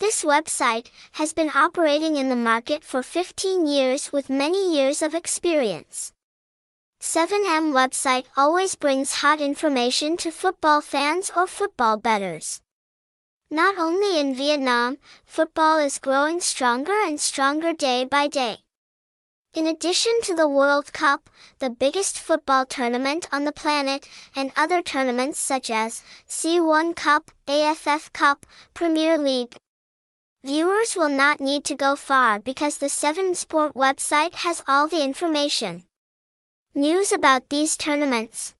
This website has been operating in the market for 15 years with many years of experience. 7M website always brings hot information to football fans or football bettors. Not only in Vietnam, football is growing stronger and stronger day by day. In addition to the World Cup, the biggest football tournament on the planet, and other tournaments such as C1 Cup, AFF Cup, Premier League, Viewers will not need to go far because the 7 Sport website has all the information. News about these tournaments.